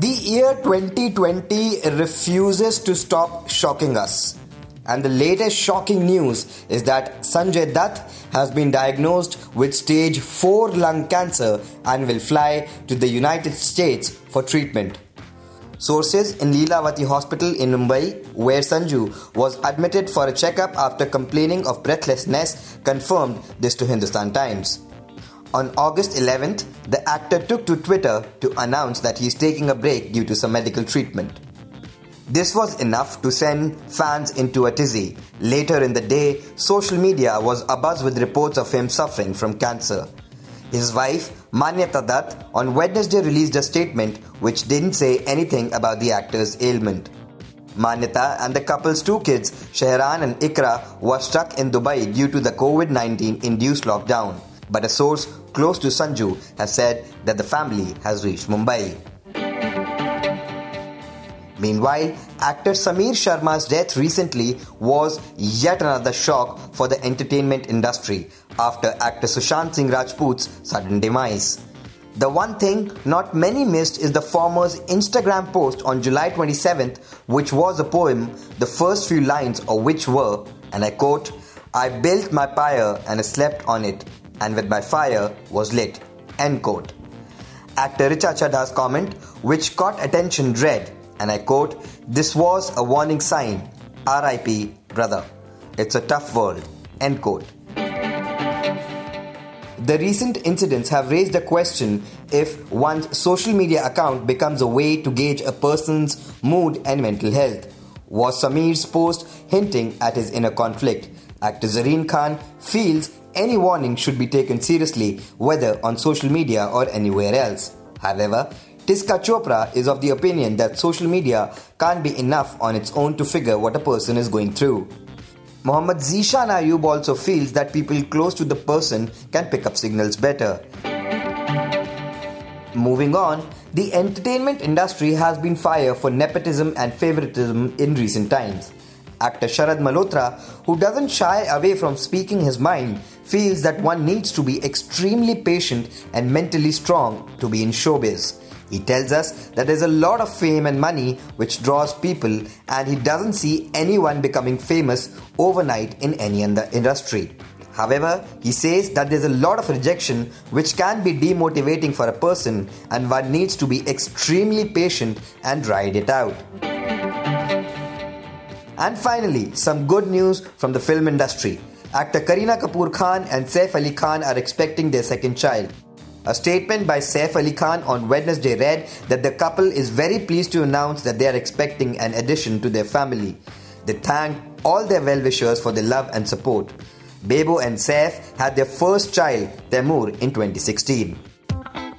The year 2020 refuses to stop shocking us. And the latest shocking news is that Sanjay Dutt has been diagnosed with stage 4 lung cancer and will fly to the United States for treatment. Sources in Lilavati Hospital in Mumbai, where Sanju was admitted for a checkup after complaining of breathlessness, confirmed this to Hindustan Times. On August 11th, the actor took to Twitter to announce that he is taking a break due to some medical treatment. This was enough to send fans into a tizzy. Later in the day, social media was abuzz with reports of him suffering from cancer. His wife, Manyata Dutt, on Wednesday released a statement which didn't say anything about the actor's ailment. Manyata and the couple's two kids, Shahraan and Iqra, were stuck in Dubai due to the COVID 19 induced lockdown but a source close to Sanju has said that the family has reached Mumbai. Meanwhile, actor Sameer Sharma's death recently was yet another shock for the entertainment industry after actor Sushant Singh Rajput's sudden demise. The one thing not many missed is the former's Instagram post on July 27th, which was a poem, the first few lines of which were, and I quote, I built my pyre and I slept on it and with my fire was lit. End quote. Actor Richa Chadha's comment, which caught attention, read, and I quote, This was a warning sign. RIP, brother. It's a tough world. End quote. The recent incidents have raised a question if one's social media account becomes a way to gauge a person's mood and mental health. Was Sameer's post hinting at his inner conflict? Actor Zareen Khan feels any warning should be taken seriously, whether on social media or anywhere else. However, Tisca Chopra is of the opinion that social media can't be enough on its own to figure what a person is going through. Muhammad Zeeshan Ayyub also feels that people close to the person can pick up signals better. Moving on, the entertainment industry has been fire for nepotism and favoritism in recent times. Actor Sharad Malhotra, who doesn't shy away from speaking his mind, feels that one needs to be extremely patient and mentally strong to be in showbiz. He tells us that there's a lot of fame and money which draws people, and he doesn't see anyone becoming famous overnight in any other industry. However, he says that there's a lot of rejection which can be demotivating for a person, and one needs to be extremely patient and ride it out. And finally, some good news from the film industry. Actor Kareena Kapoor Khan and Saif Ali Khan are expecting their second child. A statement by Saif Ali Khan on Wednesday read that the couple is very pleased to announce that they are expecting an addition to their family. They thanked all their well wishers for their love and support. Bebo and Saif had their first child, Taimur, in 2016.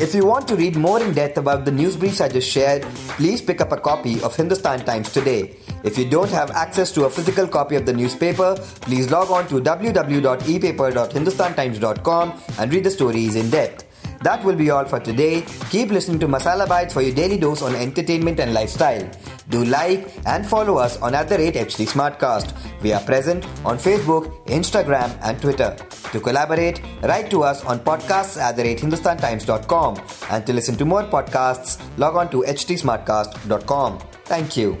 If you want to read more in depth about the news briefs I just shared, please pick up a copy of Hindustan Times today. If you don't have access to a physical copy of the newspaper, please log on to www.epaper.hindustantimes.com and read the stories in depth. That will be all for today. Keep listening to Masala Bites for your daily dose on entertainment and lifestyle. Do like and follow us on at the rate HT Smartcast. We are present on Facebook, Instagram, and Twitter. To collaborate, write to us on podcasts at the rate hindustantimes.com. And to listen to more podcasts, log on to htsmartcast.com. Thank you.